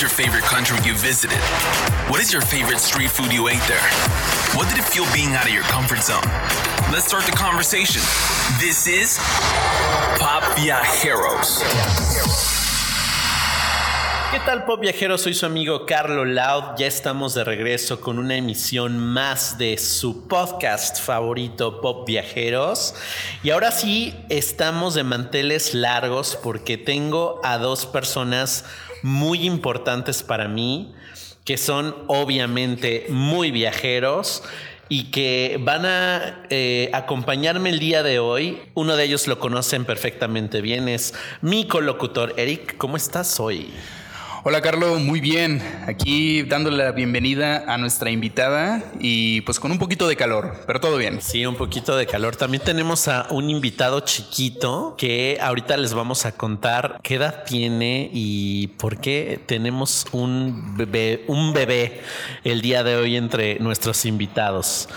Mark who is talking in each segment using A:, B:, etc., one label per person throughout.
A: your favorite country you visited? What is your favorite street food you ate there? What did it feel being out of your comfort zone? Let's start the conversation. This is Pop Viajeros.
B: ¿Qué tal Pop Viajeros? Soy su amigo Carlo Loud. Ya estamos de regreso con una emisión más de su podcast favorito Pop Viajeros. Y ahora sí estamos de manteles largos porque tengo a dos personas muy importantes para mí que son obviamente muy viajeros y que van a eh, acompañarme el día de hoy. Uno de ellos lo conocen perfectamente bien, es mi colocutor Eric. ¿Cómo estás hoy?
C: Hola Carlos, muy bien. Aquí dándole la bienvenida a nuestra invitada y pues con un poquito de calor, pero todo bien.
B: Sí, un poquito de calor. También tenemos a un invitado chiquito que ahorita les vamos a contar qué edad tiene y por qué tenemos un bebé, un bebé el día de hoy entre nuestros invitados.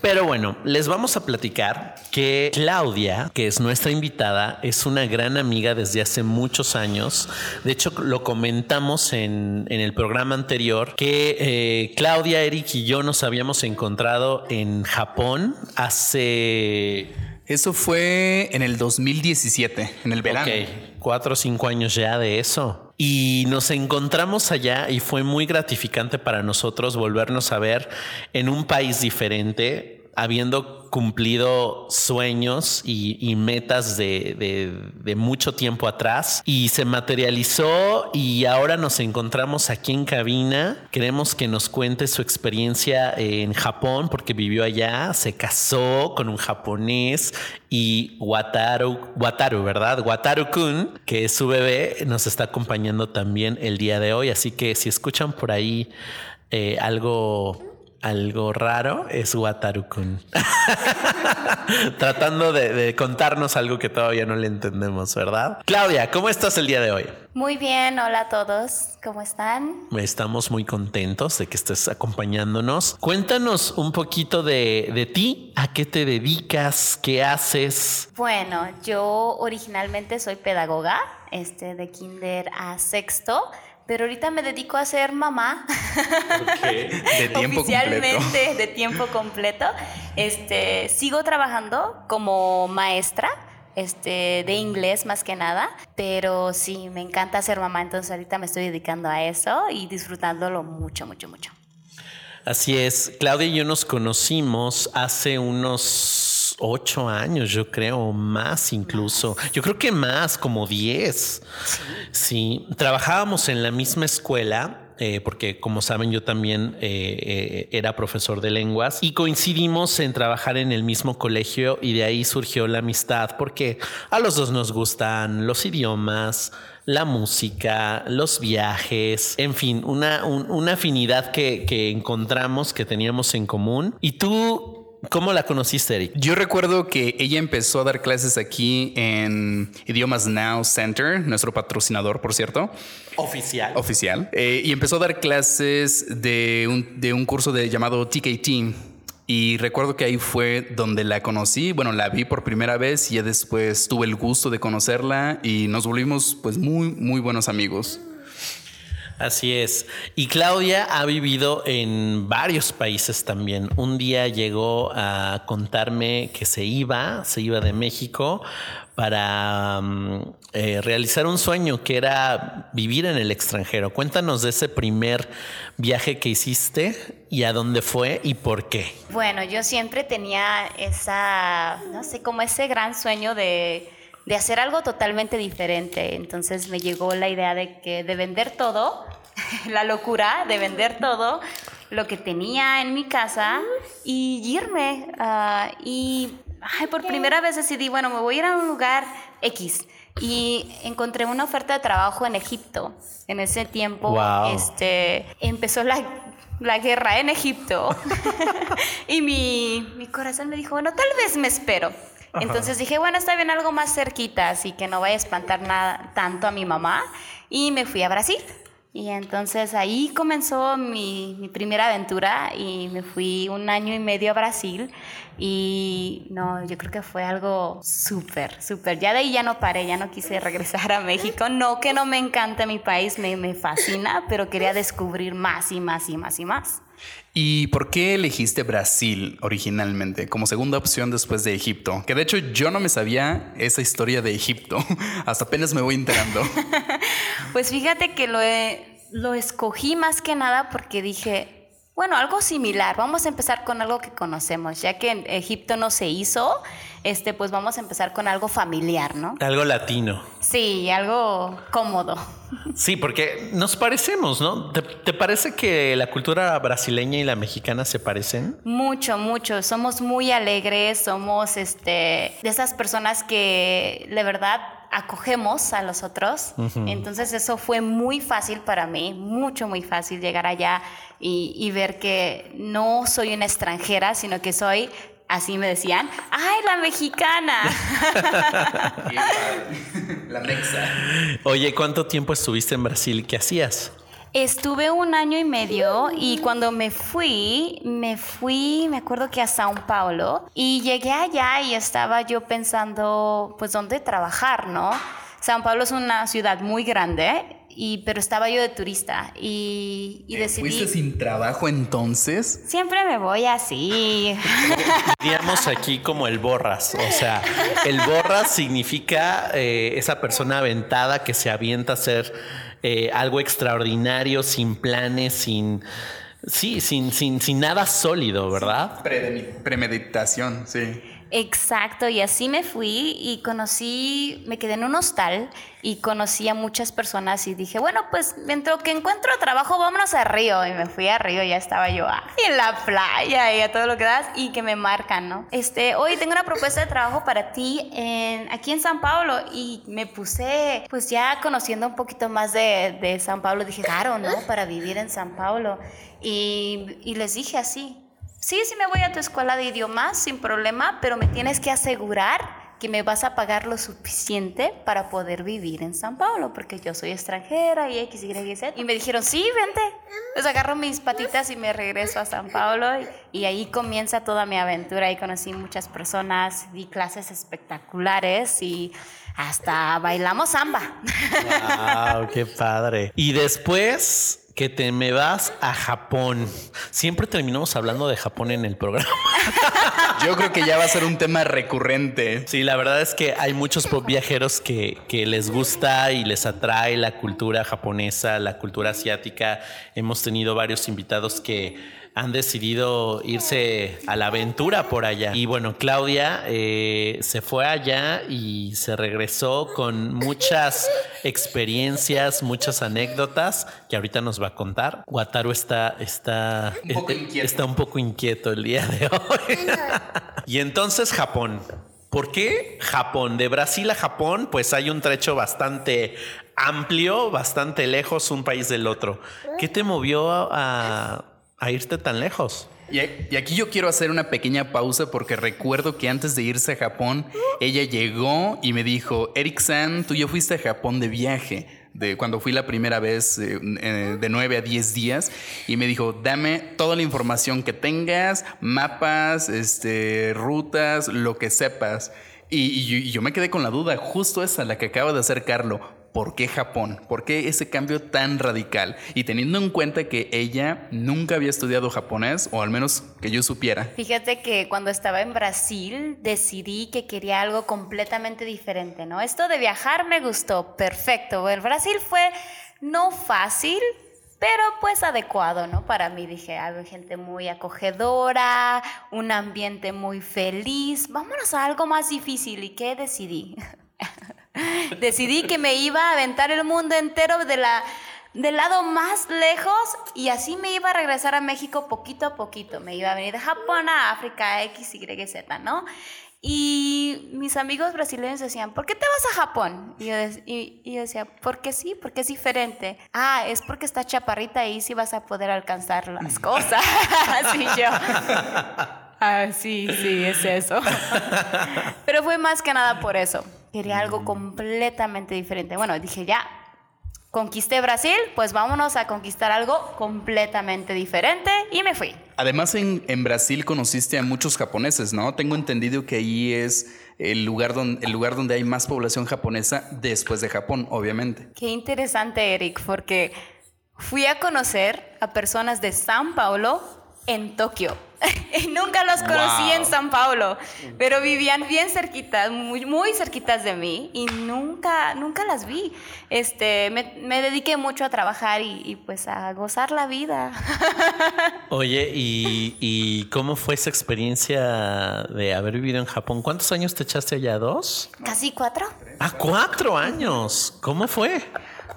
B: Pero bueno, les vamos a platicar que Claudia, que es nuestra invitada, es una gran amiga desde hace muchos años. De hecho, lo comentamos en, el programa anterior que eh, Claudia, Eric y yo nos habíamos encontrado en Japón hace...
C: Eso fue en el 2017, en el verano.
B: Ok, cuatro o cinco años ya de eso. Y nos encontramos allá y fue muy gratificante para nosotros volvernos a ver en un país diferente, habiendo cumplido sueños y, metas de, mucho tiempo atrás y se materializó y ahora nos encontramos aquí en cabina. Queremos que nos cuente su experiencia en Japón porque vivió allá, se casó con un japonés y Wataru, Wataru, ¿verdad? Wataru-kun, que es su bebé, nos está acompañando también el día de hoy. Así que si escuchan por ahí eh, algo algo raro es Wataru-kun. Tratando de, contarnos algo que todavía no le entendemos, ¿verdad? Claudia, ¿cómo estás el día de hoy?
D: Muy bien, hola a todos, ¿cómo están?
B: Estamos muy contentos de que estés acompañándonos. Cuéntanos un poquito de, de ti, a qué te dedicas, qué haces.
D: Bueno, yo originalmente soy pedagoga, este, de kinder a sexto pero ahorita me dedico a ser mamá.
C: De tiempo
D: Oficialmente,
C: completo.
D: de tiempo completo. Este, sigo trabajando como maestra. Este, de inglés más que nada, pero sí, me encanta ser mamá, entonces ahorita me estoy dedicando a eso y disfrutándolo mucho, mucho, mucho.
B: Así es, Claudia y yo nos conocimos hace unos ocho años, yo creo, más incluso. Yo creo que más, como diez. Sí, trabajábamos en la misma escuela. Eh, porque como saben yo también eh, eh, era profesor de lenguas y coincidimos en trabajar en el mismo colegio y de ahí surgió la amistad porque a los dos nos gustan los idiomas, la música, los viajes, en fin, una, una afinidad que, que encontramos que teníamos en común. Y tú ¿Cómo la conociste, Eric?
C: Yo recuerdo que ella empezó a dar clases aquí en Idiomas Now Center, nuestro patrocinador, por cierto.
B: Oficial.
C: Oficial. Eh, y empezó a dar clases de un, de un curso de, llamado TKT. Y recuerdo que ahí fue donde la conocí. Bueno, la vi por primera vez y ya después tuve el gusto de conocerla y nos volvimos pues muy, muy buenos amigos.
B: Así es. Y Claudia ha vivido en varios países también. Un día llegó a contarme que se iba, se iba de México para mm, eh, realizar un sueño que era vivir en el extranjero. Cuéntanos de ese primer viaje que hiciste y a dónde fue y por qué.
D: Bueno, yo siempre tenía esa, no sé, como ese gran sueño de de hacer algo totalmente diferente. Entonces me llegó la idea de que de vender todo, la locura de vender todo lo que tenía en mi casa y irme. Ah, y por primera vez decidí, bueno, me voy a ir a un lugar X. Y encontré una oferta de trabajo en Egipto. En ese tiempo este, empezó la, la guerra en Egipto. y mi, mi corazón me dijo, bueno, tal vez me espero. Entonces dije, bueno, está bien algo más cerquita, así que no vaya a espantar nada tanto a mi mamá. Y me fui a Brasil. Y entonces ahí comenzó mi, mi, primera aventura y me fui un año y medio a Brasil y no, yo creo que fue algo súper, súper. Ya de ahí ya no paré, ya no quise regresar a México. No que no me encante mi país, me, me fascina, pero quería descubrir más y más y más y más.
C: ¿Y por qué elegiste Brasil originalmente como segunda opción después de Egipto? Que de hecho yo no me sabía esa historia de Egipto, hasta apenas me voy enterando.
D: pues fíjate que lo, lo escogí más que nada porque dije, bueno, algo similar. Vamos a empezar con algo que conocemos, ya que en Egipto no se hizo, este, pues vamos a empezar con algo familiar, ¿no?
B: Algo latino.
D: Sí, algo cómodo.
B: Sí, porque nos parecemos, ¿no? ¿Te, parece que la cultura brasileña y la mexicana se parecen?
D: Mucho, mucho. Somos muy alegres, somos este, de esas personas que de verdad acogemos a los otros. Entonces eso fue muy fácil para mí, mucho, muy fácil llegar allá y, y ver que no soy una extranjera, sino que soy Así me decían, ¡ay, la mexicana!
C: la mexa.
B: Oye, ¿cuánto tiempo estuviste en Brasil? ¿Qué hacías?
D: Estuve un año y medio y cuando me fui, me fui, me acuerdo que a Sao Paulo y llegué allá y estaba yo pensando, pues, ¿dónde trabajar, no? Sao Paulo es una ciudad muy grande y, pero estaba yo de turista y, y decidí...
C: ¿Fuiste sin trabajo entonces?
D: Siempre me voy así.
B: Digamos aquí como el borras, o sea, el borras significa eh, esa persona aventada que se avienta a hacer eh, algo extraordinario, sin planes, sin... Sí, sin, sin, sin nada sólido, ¿verdad?
C: premeditación, sí.
D: Exacto, y así me fui y conocí, me quedé en un hostal y conocí a muchas personas y dije, bueno, pues dentro que encuentro trabajo, vámonos a Río. Y me fui a Río, ya estaba yo en la playa y a todo lo que das y que me marcan, ¿no? Este, hoy tengo una propuesta de trabajo para ti en, aquí en San Pablo y me puse, pues ya conociendo un poquito más de, de San Pablo, dije, claro, ¿no? Para vivir en San Pablo. Y, y les dije así, sí, sí me voy a tu escuela de idiomas sin problema, pero me tienes que asegurar que me vas a pagar lo suficiente para poder vivir en San Paulo, porque yo soy extranjera y X, Y, Z. Y me dijeron, sí, vente. Pues agarro mis patitas y me regreso a San Paulo y, ahí comienza toda mi aventura. Y conocí muchas personas, di clases espectaculares y hasta bailamos samba.
B: ¡Wow! ¡Qué padre! Y después que te me vas a Japón. Siempre terminamos hablando de Japón en el programa.
C: Yo creo que ya va a ser un tema recurrente.
B: Sí, la verdad es que hay muchos viajeros que, que les gusta y les atrae la cultura japonesa, la cultura asiática. Hemos tenido varios invitados que han decidido irse a la aventura por allá. Y bueno, Claudia eh, se fue allá y se regresó con muchas experiencias, muchas anécdotas que ahorita nos va a contar. Wataru está, está,
C: un poco eh,
B: está un poco inquieto el día de hoy. y entonces Japón. ¿Por qué Japón? De Brasil a Japón, pues hay un trecho bastante amplio, bastante lejos un país del otro. ¿Qué te movió a, a irte tan lejos.
C: Y, aquí yo quiero hacer una pequeña pausa porque recuerdo que antes de irse a Japón, ella llegó y me dijo, Eric San, tú ya fuiste a Japón de viaje, de cuando fui la primera vez eh, eh, de 9 a 10 días, y me dijo, dame toda la información que tengas, mapas, este, rutas, lo que sepas. Y, y, yo me quedé con la duda, justo esa, la que acaba de hacer Carlo. ¿Por qué Japón? ¿Por qué ese cambio tan radical? Y teniendo en cuenta que ella nunca había estudiado japonés, o al menos que yo supiera.
D: Fíjate que cuando estaba en Brasil decidí que quería algo completamente diferente, ¿no? Esto de viajar me gustó, perfecto. El Brasil fue no fácil, pero pues adecuado, ¿no? Para mí dije, hay gente muy acogedora, un ambiente muy feliz, vámonos a algo más difícil. ¿Y qué decidí? Decidí que me iba a aventar el mundo entero de la, del lado más lejos y así me iba a regresar a México poquito a poquito. Me iba a venir de Japón a África, X, Y, Z, ¿no? Y mis amigos brasileños decían, ¿por qué te vas a Japón? Y yo, y, decía, porque sí, porque es diferente. Ah, es porque está chaparrita y sí vas a poder alcanzar las cosas. Así yo. Ah, sí, sí, es eso. Pero fue más que nada por eso. Quería algo completamente diferente. Bueno, dije, ya, conquisté Brasil, pues vámonos a conquistar algo completamente diferente y me fui.
C: Además, en, en Brasil conociste a muchos japoneses, ¿no? Tengo entendido que ahí es el lugar, donde, el lugar donde hay más población japonesa después de Japón, obviamente.
D: Qué interesante, Eric, porque fui a conocer a personas de San Paulo en Tokio. Nunca los conocí
C: Wow.
D: en San Paulo, pero vivían bien cerquitas, muy, muy cerquitas de mí y nunca, nunca las vi. Este, me, me dediqué mucho a trabajar y, y, pues a gozar la vida.
B: Oye, ¿y, ¿y cómo fue esa experiencia de haber vivido en Japón? ¿Cuántos años te echaste allá? ¿Dos?
D: Casi cuatro.
B: Ah, cuatro años. ¿Cómo fue?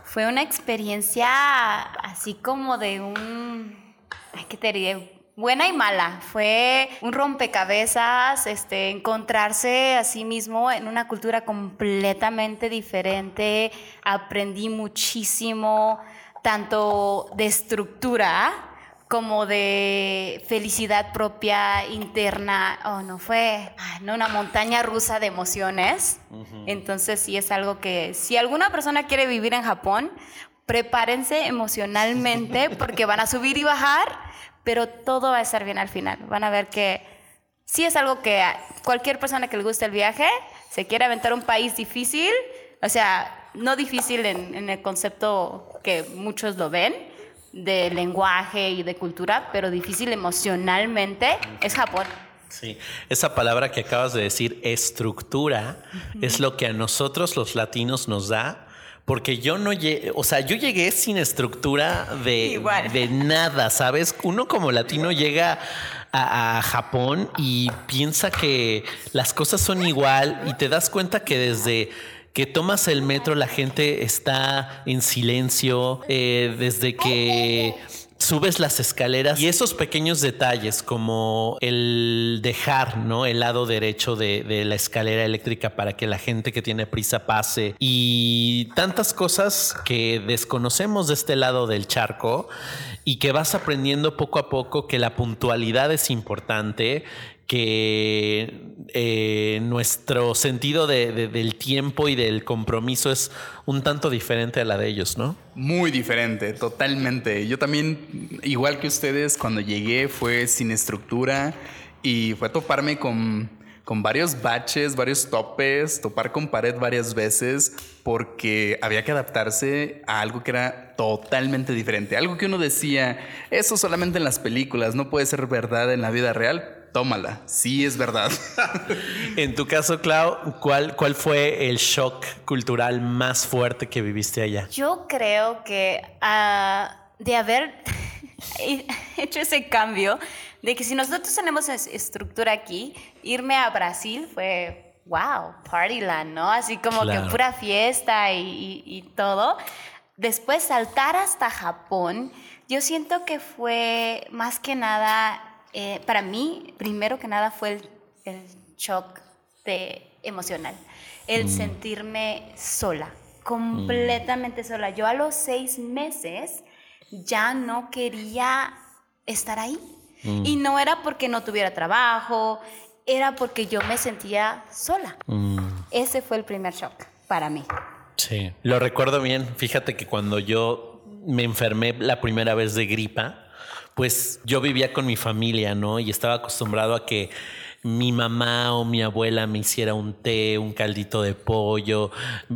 D: Fue una experiencia así como de un... ay, ¿Qué te diré? Buena y mala. Fue un rompecabezas, este, encontrarse a sí mismo en una cultura completamente diferente. Aprendí muchísimo, tanto de estructura como de felicidad propia interna. Oh, no fue ay, no, una montaña rusa de emociones. Entonces sí es algo que si alguna persona quiere vivir en Japón, prepárense emocionalmente porque van a subir y bajar, pero todo va a estar bien al final. Van a ver que sí es algo que cualquier persona que le guste el viaje se quiere aventar un país difícil, o sea, no difícil en el concepto que muchos lo ven, de lenguaje y de cultura, pero difícil emocionalmente, es Japón.
B: Sí, esa palabra que acabas de decir, estructura, es lo que a nosotros los latinos nos da. Porque yo no llegué, o sea, yo llegué sin estructura de, de nada, ¿sabes? Uno como latino llega a, a Japón y piensa que las cosas son igual y te das cuenta que desde que tomas el metro la gente está en silencio, eh, desde que subes las escaleras y esos pequeños detalles como el dejar ¿no? el lado derecho de, de la escalera eléctrica para que la gente que tiene prisa pase y tantas cosas que desconocemos de este lado del charco y que vas aprendiendo poco a poco que la puntualidad es importante que eh, nuestro sentido de- de- del tiempo y del compromiso es un tanto diferente a la de ellos, ¿no?
C: Muy diferente, totalmente. Yo también, igual que ustedes, cuando llegué fue sin estructura y fue toparme con, con varios baches, varios topes, topar con pared varias veces porque había que adaptarse a algo que era totalmente diferente. Algo que uno decía, eso solamente en las películas, no puede ser verdad en la vida real. Tómala, sí es verdad.
B: En tu caso, Clau, ¿cuál, ¿cuál fue el shock cultural más fuerte que viviste allá?
D: Yo creo que ah, de haber hecho ese cambio, de que si nosotros tenemos es- estructura aquí, irme a Brasil fue, wow, partyland, ¿no? Así como
B: Claro.
D: que pura fiesta y, y- y todo. Después saltar hasta Japón, yo siento que fue más que nada, eh, para mí, primero que nada fue el, el shock de, emocional, el sentirme sola, completamente sola. Yo a los seis meses ya no quería estar ahí. Y no era porque no tuviera trabajo, era porque yo me sentía sola. Ese fue el primer shock para mí.
B: Sí, lo recuerdo bien. Fíjate que cuando yo me enfermé la primera vez de gripa, pues yo vivía con mi familia, ¿no? Y estaba acostumbrado a que mi mamá o mi abuela me hiciera un té, un caldito de pollo,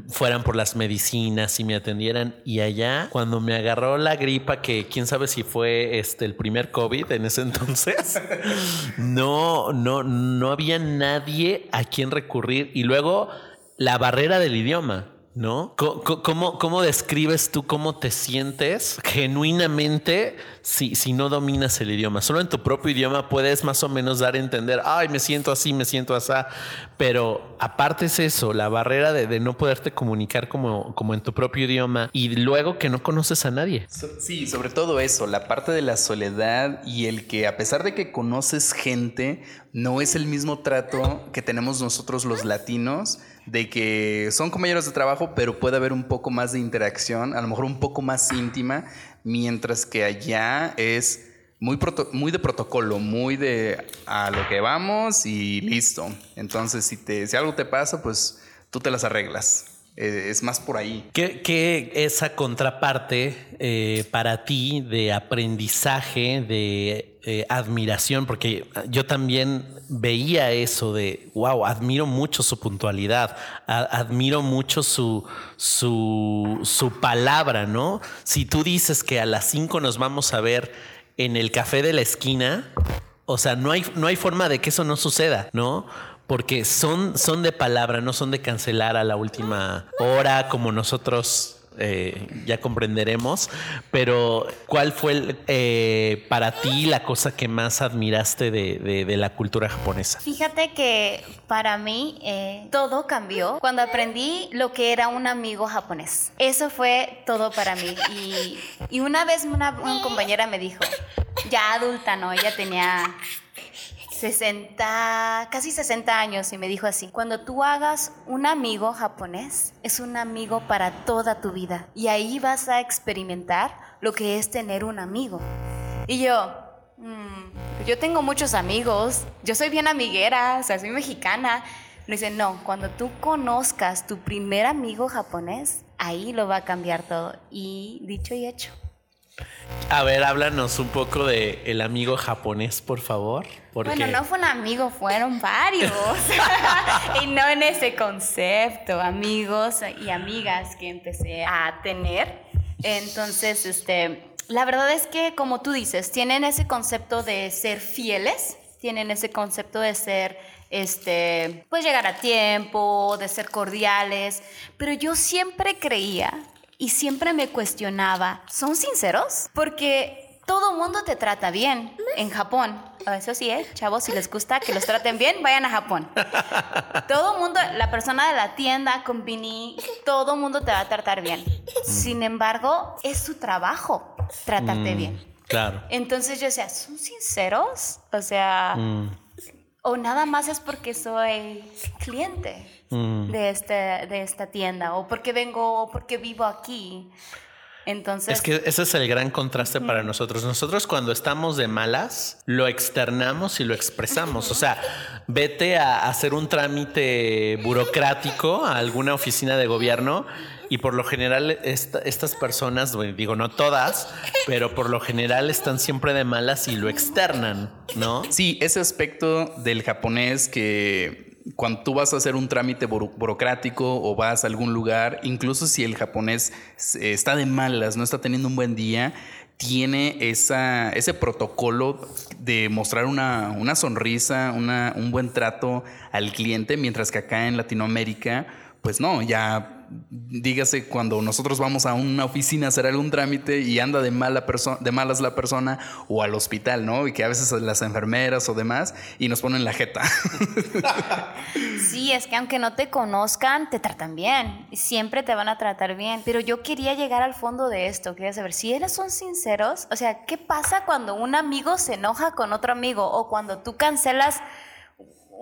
B: fueran por las medicinas y me atendieran. Y allá, cuando me agarró la gripa, que quién sabe si fue este el primer COVID en ese entonces, no, no, no había nadie a quien recurrir. Y luego la barrera del idioma. ¿No? ¿Cómo, cómo describes tú cómo te sientes genuinamente si, si no dominas el idioma? Solo en tu propio idioma puedes más o menos dar a entender, ay, me siento así, me siento así. Pero aparte es eso, la barrera de, no poderte comunicar como, como en tu propio idioma y luego que no conoces a nadie.
C: Sí, sobre todo eso, la parte de la soledad y el que a pesar de que conoces gente, no es el mismo trato que tenemos nosotros los latinos, de que son compañeros de trabajo, pero puede haber un poco más de interacción, a lo mejor un poco más íntima, mientras que allá es muy, muy de protocolo, muy de a lo que vamos y listo. Entonces, si, te, si algo te pasa, pues tú te las arreglas. Eh, es más por ahí.
B: ¿Qué, qué esa contraparte eh, para ti de aprendizaje, de eh, admiración? Porque yo también veía eso de, wow, admiro mucho su puntualidad, admiro mucho su, su, su palabra, ¿no? Si tú dices que a las 5 nos vamos a ver en el café de la esquina, o sea, no hay, no hay forma de que eso no suceda, ¿no? Porque son, son de palabra, no son de cancelar a la última hora como nosotros eh, ya comprenderemos. Pero, ¿cuál fue eh, para ti la cosa que más admiraste de, de- la cultura japonesa?
D: Fíjate que para mí eh, todo cambió cuando aprendí lo que era un amigo japonés. Eso fue todo para mí. Y, una vez una compañera me dijo, ya adulta, ¿no? Ella tenía 60, casi 60 años y me dijo así, cuando tú hagas un amigo japonés, es un amigo para toda tu vida. Y ahí vas a experimentar lo que es tener un amigo. Y yo, "Mm, yo tengo muchos amigos, yo soy bien amiguera, o sea, soy mexicana. Me dice, no, cuando tú conozcas tu primer amigo japonés, ahí lo va a cambiar todo. Y dicho y hecho.
B: A ver, háblanos un poco de el amigo japonés, por favor.
D: Bueno, no fue un amigo, fueron varios. y no en ese concepto, amigos y amigas que empecé a tener. Entonces, este, la verdad es que, como tú dices, tienen ese concepto de ser fieles, tienen ese concepto de ser, este, pues llegar a tiempo, de ser cordiales, pero yo siempre creía y siempre me cuestionaba, ¿son sinceros? Porque todo mundo te trata bien en Japón. Eso sí, ¿eh? chavos, si les gusta que los traten bien, vayan a Japón. Todo mundo, la persona de la tienda, convini, todo mundo te va a tratar bien. Sin embargo, es su trabajo tratarte
B: Mm,
D: bien.
B: Claro.
D: Entonces yo decía, ¿son sinceros? O sea,
B: Mm,
D: o nada más es porque soy cliente
B: mm.
D: de, este, de esta tienda, o porque vengo, o porque vivo aquí. Entonces,
B: Es que ese es el gran contraste para nosotros. Nosotros cuando estamos de malas, lo externamos y lo expresamos. O sea, vete a hacer un trámite burocrático a alguna oficina de gobierno y por lo general esta- estas personas, digo no todas, pero por lo general están siempre de malas y lo externan, ¿no?
C: Sí, ese aspecto del japonés que cuando tú vas a hacer un trámite buro- burocrático o vas a algún lugar, incluso si el japonés eh, está de malas, no está teniendo un buen día, tiene esa, ese protocolo de mostrar una, una sonrisa, una- un buen trato al cliente, mientras que acá en Latinoamérica, pues no, ya dígase cuando nosotros vamos a una oficina a hacer algún trámite y anda de mala perso- de malas la persona o al hospital, ¿no? Y que a veces las enfermeras o demás y nos ponen la jeta.
D: Sí, es que aunque no te conozcan, te tratan bien. Siempre te van a tratar bien. Pero yo quería llegar al fondo de esto. Quería saber si ellos son sinceros. O sea, ¿qué pasa cuando un amigo se enoja con otro amigo? O cuando tú cancelas,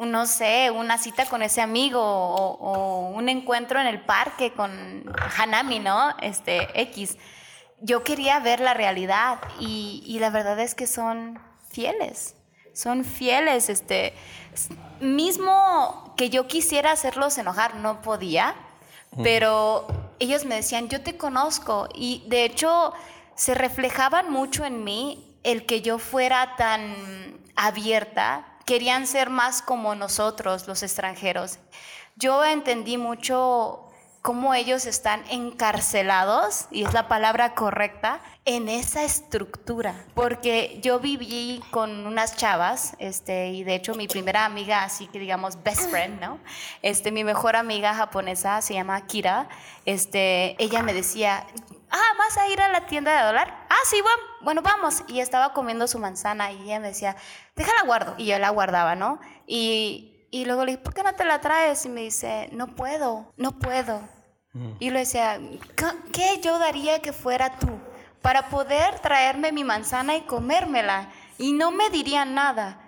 D: no sé, una cita con ese amigo. O, o un encuentro en el parque con Hanami, ¿no? Este, X. Yo quería ver la realidad. Y, y la verdad es que son fieles. Son fieles, este mismo que yo quisiera hacerlos enojar, no podía, pero ellos me decían, yo te conozco y de hecho se reflejaban mucho en mí el que yo fuera tan abierta, querían ser más como nosotros, los extranjeros. Yo entendí mucho cómo ellos están encarcelados, y es la palabra correcta, en esa estructura. Porque yo viví con unas chavas, este, y de hecho mi primera amiga, así que digamos best friend, ¿no? Este, mi mejor amiga japonesa se llama Kira, este, ella me decía, ah, ¿vas a ir a la tienda de dólar? Ah, sí, bueno, bueno, vamos. Y estaba comiendo su manzana y ella me decía, déjala guardo. Y yo la guardaba, ¿no? Y, y luego le dije, ¿por qué no te la traes? Y me dice, no puedo, no puedo. Y le decía, "¿Qué- ¿qué yo daría que fuera tú para poder traerme mi manzana y comérmela? Y no me dirían nada.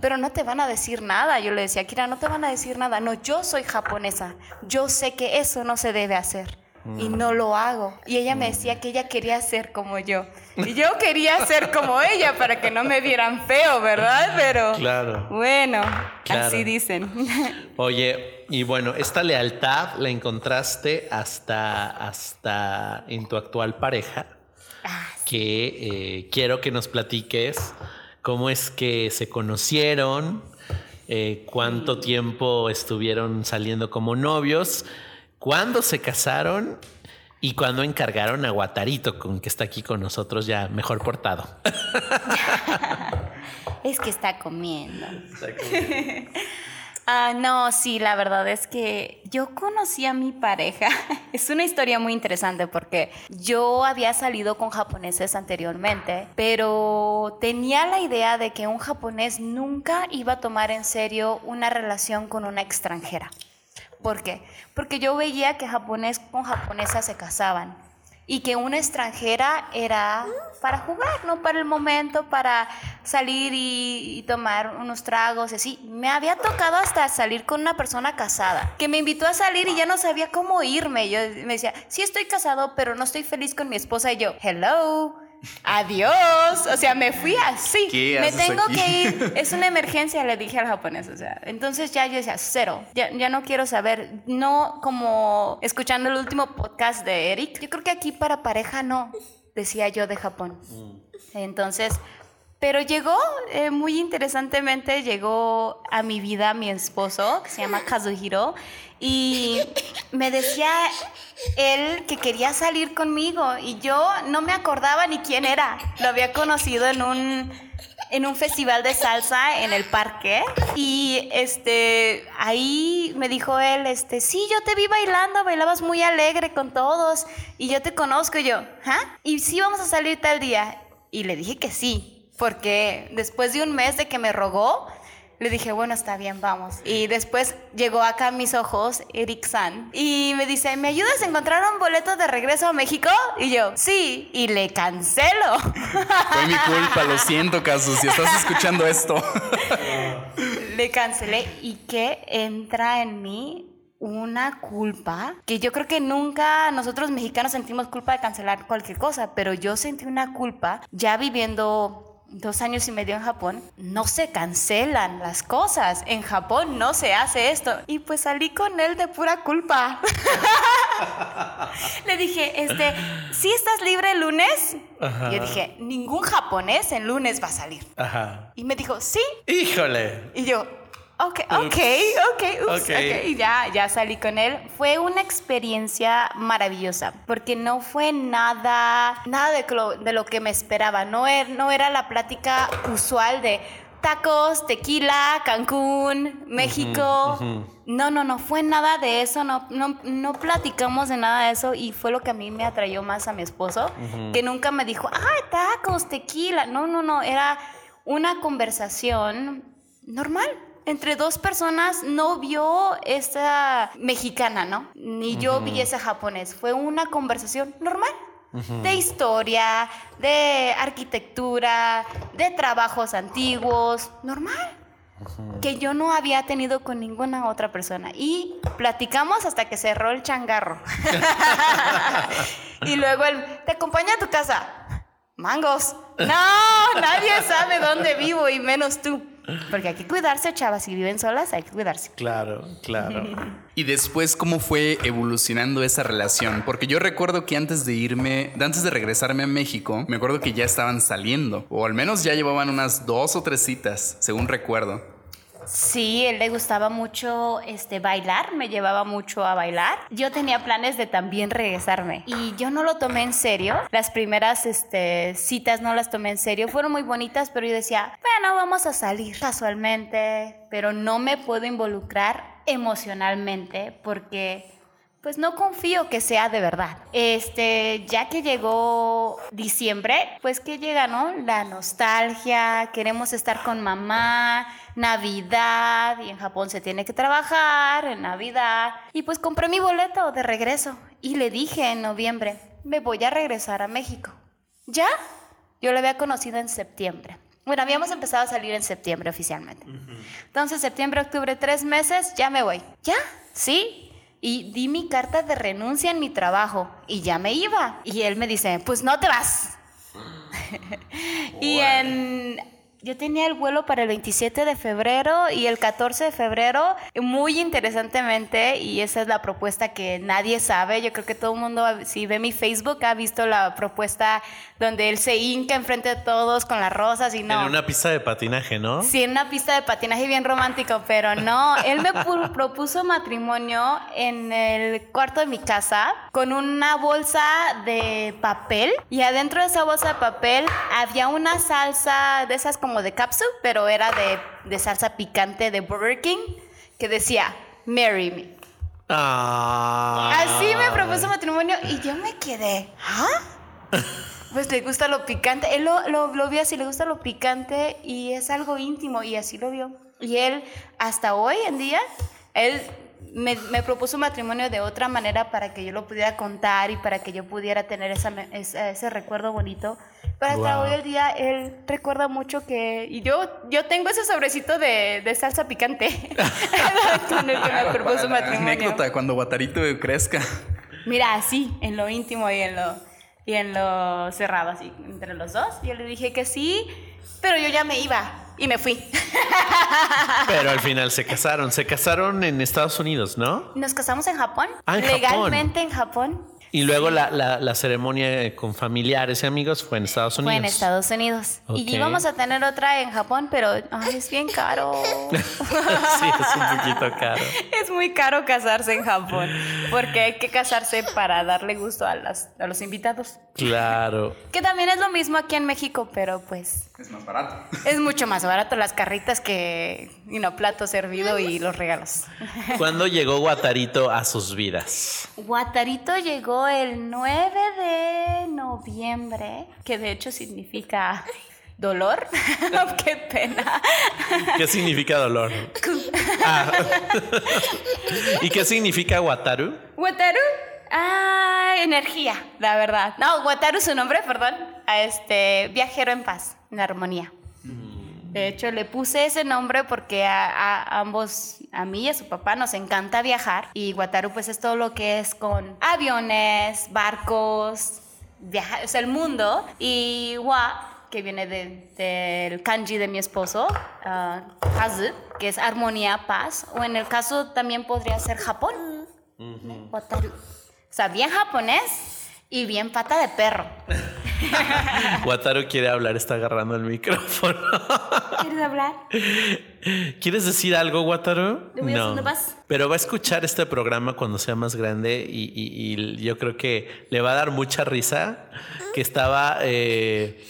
D: Pero no te van a decir nada. Yo le decía, Kira, no te van a decir nada. No, yo soy japonesa. Yo sé que eso no se debe hacer. Y no lo hago. Y ella me decía que ella quería ser como yo. Y yo quería ser como ella para que no me vieran feo, ¿verdad? Pero
B: Claro.
D: bueno,
B: Claro.
D: así dicen.
B: Oye, y bueno, esta lealtad la encontraste hasta, hasta en tu actual pareja,
D: Ah,
B: que eh, quiero que nos platiques cómo es que se conocieron, eh, cuánto tiempo estuvieron saliendo como novios, cuándo se casaron y cuándo encargaron a Guatarito, con que está aquí con nosotros ya mejor portado.
D: es que está comiendo. Ah, no, sí, la verdad es que yo conocí a mi pareja. Es una historia muy interesante porque yo había salido con japoneses anteriormente, pero tenía la idea de que un japonés nunca iba a tomar en serio una relación con una extranjera. ¿Por qué? Porque yo veía que japonés con japonesa se casaban y que una extranjera era para jugar, no para el momento, para salir y, tomar unos tragos, así. Me había tocado hasta salir con una persona casada, que me invitó a salir y ya no sabía cómo irme. Yo me decía, sí estoy casado, pero no estoy feliz con mi esposa. Y yo, hello. Adiós. O sea, me fui así.
C: ¿Qué
D: me tengo
C: aquí?
D: que ir. Es una emergencia, le dije al japonés. O sea, entonces ya yo decía, cero. Ya, ya no quiero saber. No como escuchando el último podcast de Eric. Yo creo que aquí para pareja no, decía yo de Japón. Entonces, pero llegó, eh, muy interesantemente, llegó a mi vida mi esposo, que se llama Kazuhiro, y me decía él que quería salir conmigo, y yo no me acordaba ni quién era. Lo había conocido en un, en un festival de salsa en el parque, y este, ahí me dijo él, este, sí, yo te vi bailando, bailabas muy alegre con todos, y yo te conozco, y yo, ¿ah? Y sí vamos a salir tal día. Y le dije que sí, porque después de un mes de que me rogó, le dije, bueno, está bien, vamos. Y después llegó acá a mis ojos Eric San y me dice, ¿me ayudas a encontrar un boleto de regreso a México? Y yo, sí, y le cancelo.
C: Fue mi culpa, lo siento, Casu, si estás escuchando esto.
D: le cancelé y que entra en mí una culpa que yo creo que nunca nosotros mexicanos sentimos culpa de cancelar cualquier cosa, pero yo sentí una culpa ya viviendo dos años y medio en Japón, no se cancelan las cosas. En Japón no se hace esto. Y pues salí con él de pura culpa. Le dije, este, ¿sí estás libre el lunes?
B: Ajá.
D: Yo dije, ningún japonés en lunes va a salir.
B: Ajá.
D: Y me dijo, sí.
B: Híjole.
D: Y yo, ok, ok, ok, ups,
B: Ok.
D: ya, ya salí con él. Fue una experiencia maravillosa, porque no fue nada, nada de lo, de lo que me esperaba. No era, no era la plática usual de tacos, tequila, Cancún, México. No, no, no fue nada de eso, no, no, no platicamos de nada de eso y fue lo que a mí me atrayó más a mi esposo, que nunca me dijo, ay, tacos, tequila. No, no, no, era una conversación normal. Entre dos personas no vio esa mexicana, ¿no? Ni yo vi ese japonés. Fue una conversación normal. De historia, de arquitectura, de trabajos antiguos, normal. Que yo no había tenido con ninguna otra persona. Y platicamos hasta que cerró el changarro. y luego él, te acompaña a tu casa. Mangos. No, nadie sabe dónde vivo y menos tú. Porque hay que cuidarse, chavas. Si viven solas, hay que cuidarse.
B: Claro, claro.
C: Y después, ¿cómo fue evolucionando esa relación? Porque yo recuerdo que antes de irme, antes de regresarme a México, me acuerdo que ya estaban saliendo, o al menos ya llevaban unas dos o tres citas, según recuerdo.
D: Sí, él le gustaba mucho este, bailar, me llevaba mucho a bailar. Yo tenía planes de también regresarme y yo no lo tomé en serio. Las primeras este, citas no las tomé en serio, fueron muy bonitas, pero yo decía, bueno, vamos a salir casualmente, pero no me puedo involucrar emocionalmente porque pues no confío que sea de verdad. Este, ya que llegó diciembre, pues que llega, ¿no? La nostalgia, queremos estar con mamá, Navidad, y en Japón se tiene que trabajar en Navidad. Y pues compré mi boleto de regreso y le dije en noviembre, me voy a regresar a México. ¿Ya? Yo lo había conocido en septiembre. Bueno, habíamos empezado a salir en septiembre oficialmente. Entonces, septiembre, octubre, tres meses, ya me voy. ¿Ya? ¿Sí? Y di mi carta de renuncia en mi trabajo y ya me iba. Y él me dice, pues no te vas. y en yo tenía el vuelo para el 27 de febrero y el 14 de febrero, muy interesantemente, y esa es la propuesta que nadie sabe, yo creo que todo el mundo, si ve mi Facebook, ha visto la propuesta donde él se hinca enfrente de todos con las rosas y no.
B: En una pista de patinaje, ¿no?
D: Sí, en una pista de patinaje bien romántico, pero no, él me propuso matrimonio en el cuarto de mi casa con una bolsa de papel y adentro de esa bolsa de papel había una salsa de esas como de cápsula, pero era de, salsa picante de Burger King, que decía, marry me.
B: Ah.
D: Así me propuso matrimonio y yo me quedé, ¿ah? Pues le gusta lo picante. Él lo, lo, lo, vio así, le gusta lo picante y es algo íntimo y así lo vio. Y él, hasta hoy en día, él me, me, propuso matrimonio de otra manera para que yo lo pudiera contar y para que yo pudiera tener esa, ese recuerdo bonito. Pero hasta hoy el día él recuerda mucho que... Y yo, yo tengo ese sobrecito de, de salsa picante con el que me propuso matrimonio.
C: Anécdota, cuando Guatarito crezca.
D: Mira, así, en lo íntimo y en lo, y en lo cerrado, así, entre los dos. Yo le dije que sí, pero yo ya me iba y me fui.
B: Pero al final se casaron. Se casaron en Estados Unidos, ¿no?
D: Nos casamos en Japón.
B: Ah, en
D: Legalmente en Japón.
B: Y luego la, la, ceremonia con familiares y amigos fue en Estados Unidos.
D: Fue en Estados Unidos. Y íbamos a tener otra en Japón, pero es bien caro.
B: sí, es un poquito caro.
D: Es muy caro casarse en Japón, porque hay que casarse para darle gusto a, las, a los invitados.
B: Claro.
D: Que también es lo mismo aquí en México, pero pues...
C: Es más barato.
D: Es mucho más barato las carritas que, you know, plato servido y los regalos.
B: ¿Cuándo llegó Guatarito a sus vidas?
D: Guatarito llegó el 9 de noviembre, que de hecho significa dolor. qué pena.
B: ¿Qué significa dolor? Ah. ¿Y qué significa Wataru?
D: Wataru, ah, energía, la verdad. No, Wataru su nombre, perdón, a este viajero en paz, en armonía. De hecho, le puse ese nombre porque a, ambos, a mí y a su papá, nos encanta viajar. Y Wataru, pues es todo lo que es con aviones, barcos, viajar, o sea, el mundo. Y Wa, que viene del kanji de mi esposo, uh, Kazu, que es armonía, paz. O en el caso también podría ser Japón. Wataru. O sea, bien japonés y bien pata de perro.
B: Wataru quiere hablar, está agarrando el micrófono.
D: ¿Quieres hablar?
B: ¿Quieres decir algo, Wataru?
D: No.
B: Pero va a escuchar este programa cuando sea más grande y, yo creo que le va a dar mucha risa que estaba... Eh,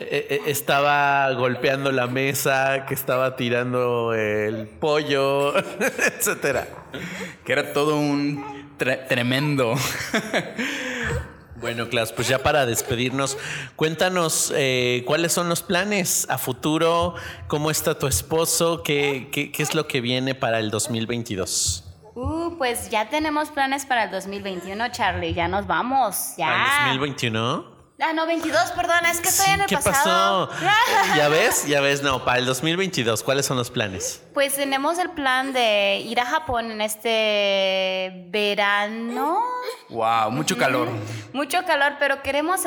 B: eh, eh, estaba golpeando la mesa, que estaba tirando el pollo, etcétera.
C: Que era todo un tremendo.
B: Bueno, Klaus, pues ya para despedirnos, cuéntanos eh, cuáles son los planes a futuro, cómo está tu esposo, qué, qué, qué es lo que viene para el 2022.
D: Uh, pues ya tenemos planes para el 2021, Charlie, ya nos vamos, ya.
B: ¿Para el 2021?
D: Ah, no, 22, perdón, es que estoy en el
B: ¿qué
D: pasado.
B: ¿Qué pasó? ¿Ya ves? Ya ves, no, para el 2022, ¿cuáles son los planes?
D: Pues tenemos el plan de ir a Japón en este verano.
C: Wow, mucho calor.
D: Mucho calor, pero queremos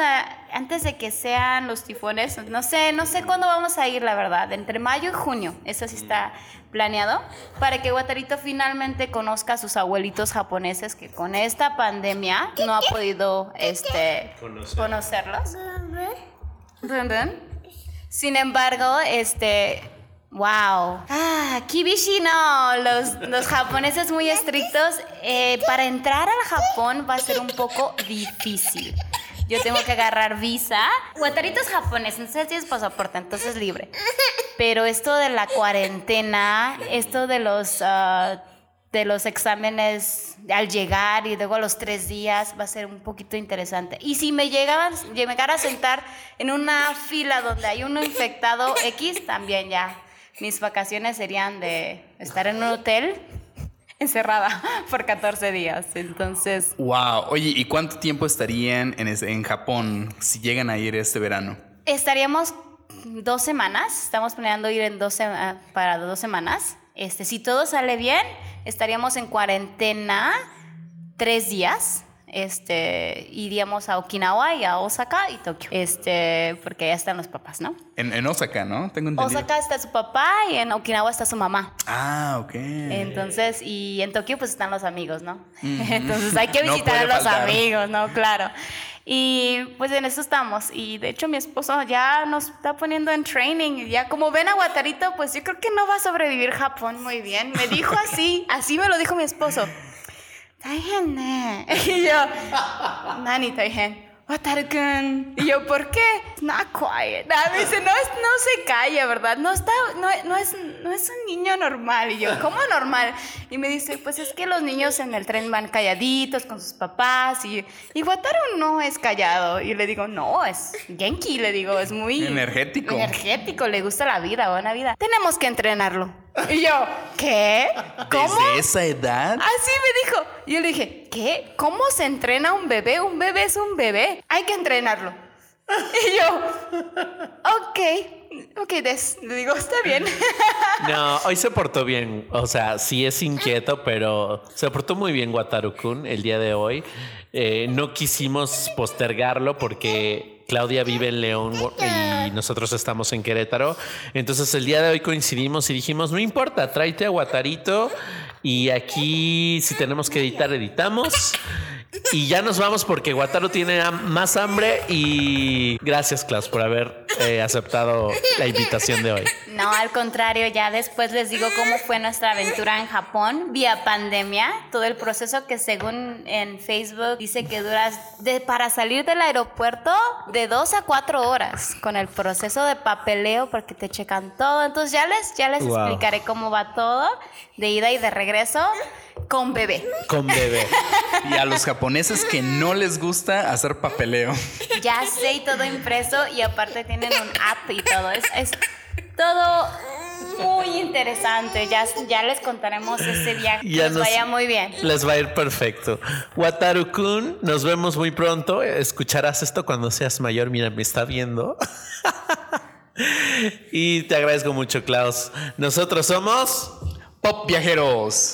D: antes de que sean los tifones, no sé, no sé cuándo vamos a ir, la verdad, entre mayo y junio, eso sí está planeado, para que Guatarito finalmente conozca a sus abuelitos japoneses que con esta pandemia no ha podido este, conocerlos. Sin embargo, este, wow. Ah, Kibishi no, los, los japoneses muy estrictos. Eh, para entrar al Japón va a ser un poco difícil yo tengo que agarrar visa. Guatarito es japonés, entonces tienes pasaporte, entonces libre. Pero esto de la cuarentena, esto de los, ah, de los exámenes al llegar y luego a los tres días va a ser un poquito interesante. Y si me llegara, llegara a sentar en una fila donde hay uno infectado X, también ya mis vacaciones serían de estar en un hotel encerrada por 14 días. Entonces.
C: Wow. Oye, ¿y cuánto tiempo estarían en, en Japón si llegan a ir este verano?
D: Estaríamos dos semanas. Estamos planeando ir en dos para dos semanas. Este, si todo sale bien, estaríamos en cuarentena tres días. Este, iríamos a Okinawa y a Osaka y Tokio. Este, porque allá están los papás, ¿no?
C: En, en Osaka, ¿no? Tengo entendido.
D: Osaka está su papá y en Okinawa está su mamá.
C: Ah, ok.
D: Entonces, y en Tokio pues están los amigos, ¿no? Entonces hay que
C: No
D: visitar a
C: puede
D: los
C: faltar.
D: amigos, ¿no? Claro. Y pues en eso estamos. Y de hecho mi esposo ya nos está poniendo en training. Ya como ven a Guatarito, pues yo creo que no va a sobrevivir Japón muy bien. Me dijo así, así me lo dijo mi esposo. Taihen ne. Y yo, Nani. Wataru-kun. Y yo, ¿por qué? Not quiet. Ah, me dice, no, es- no se calla, ¿verdad? No, está, no, no es, no es un niño normal. Y yo, ¿cómo normal? Y me dice, pues es que los niños en el tren van calladitos con sus papás. Y, y Wataru no es callado. Y le digo, no, es Genki. Le digo, es muy...
C: Energético.
D: Energético, le gusta la vida, buena vida. Tenemos que entrenarlo. Y yo, ¿qué? ¿Cómo?
C: ¿Desde esa edad?
D: Así me dijo. Y yo le dije, ¿qué? ¿Cómo se entrena un bebé? Un bebé es un bebé. Hay que entrenarlo. Y yo, ok, ok, Des. Le digo, está bien.
B: No, hoy se portó bien. O sea, sí es inquieto, pero se portó muy bien Wataru-kun el día de hoy. Eh, no quisimos postergarlo porque Claudia vive en León y nosotros estamos en Querétaro. Entonces el día de hoy coincidimos y dijimos, no importa, tráete a Guatarito y aquí si tenemos que editar, editamos. Y ya nos vamos porque Guataro tiene más hambre y gracias Klaus por haber eh, aceptado la invitación de hoy.
D: No, al contrario, ya después les digo cómo fue nuestra aventura en Japón vía pandemia. Todo el proceso que según en Facebook dice que duras de, para salir del aeropuerto de dos a cuatro horas con el proceso de papeleo porque te checan todo. Entonces ya les, ya les
B: Wow.
D: explicaré cómo va todo de ida y de regreso con bebé.
B: Con bebé.
C: Y a los japoneses que no les gusta hacer papeleo.
D: Ya sé y todo impreso y aparte tienen un app y todo. Es, es todo muy interesante. Ya, ya les contaremos este viaje.
B: Ya
D: que
B: nos-
D: vaya muy bien.
B: Les va a ir perfecto. Wataru-kun, nos vemos muy pronto. Escucharás esto cuando seas mayor. Mira, me está viendo. y te agradezco mucho, Klaus. Nosotros somos...
C: Pop viajeros.